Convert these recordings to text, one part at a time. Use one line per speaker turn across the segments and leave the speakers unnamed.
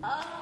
Oh.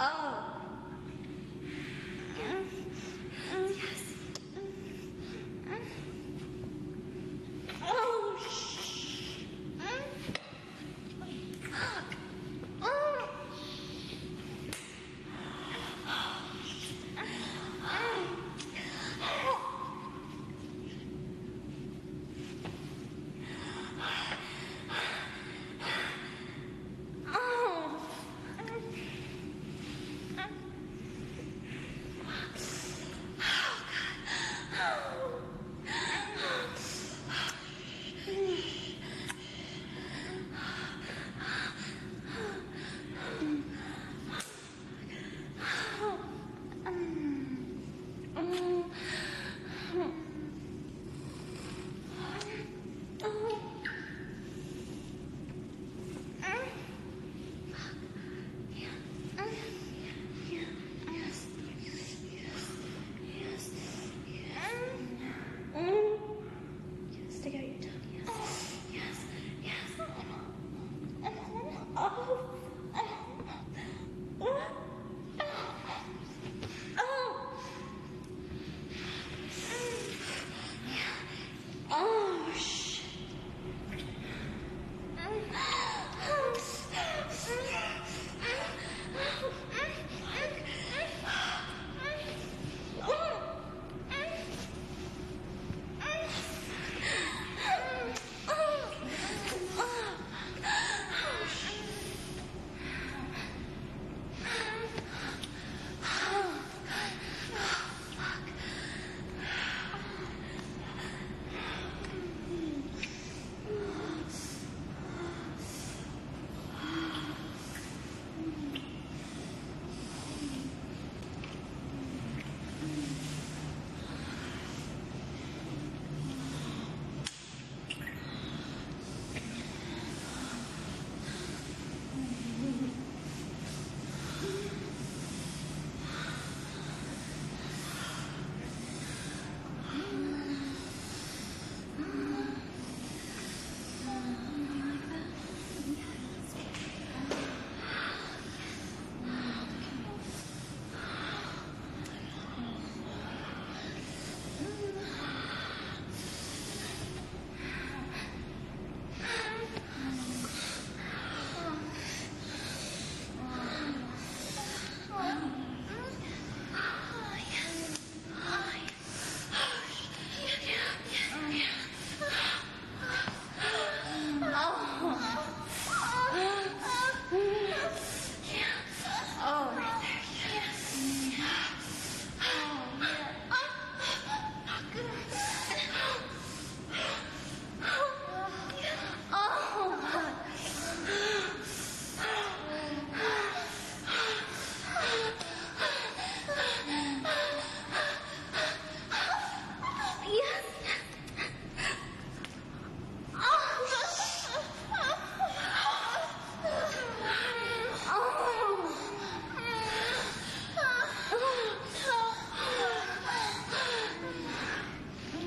Oh. Oh.